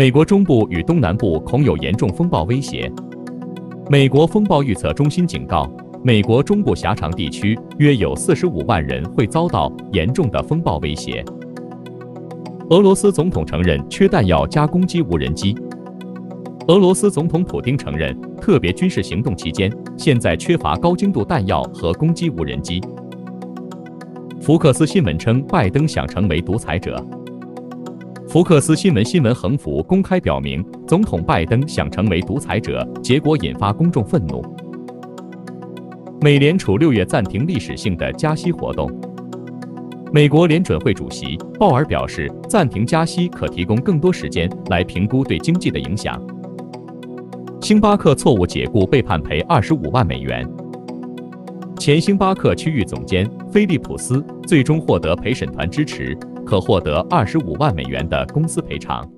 美国中部与东南部恐有严重风暴威胁。美国风暴预测中心警告，美国中部狭长地区约有四十五万人会遭到严重的风暴威胁。俄罗斯总统承认缺弹药加攻击无人机。俄罗斯总统普丁承认，特别军事行动期间，现在缺乏高精度弹药和攻击无人机。福克斯新闻称，拜登想成为独裁者。福克斯新闻新闻横幅公开表明，总统拜登想成为独裁者，结果引发公众愤怒。美联储六月暂停历史性的加息活动。美国联准会主席鲍尔表示，暂停加息可提供更多时间来评估对经济的影响。星巴克错误解雇被判赔二十五万美元。前星巴克区域总监菲利普斯最终获得陪审团支持，可获得二十五万美元的公司赔偿。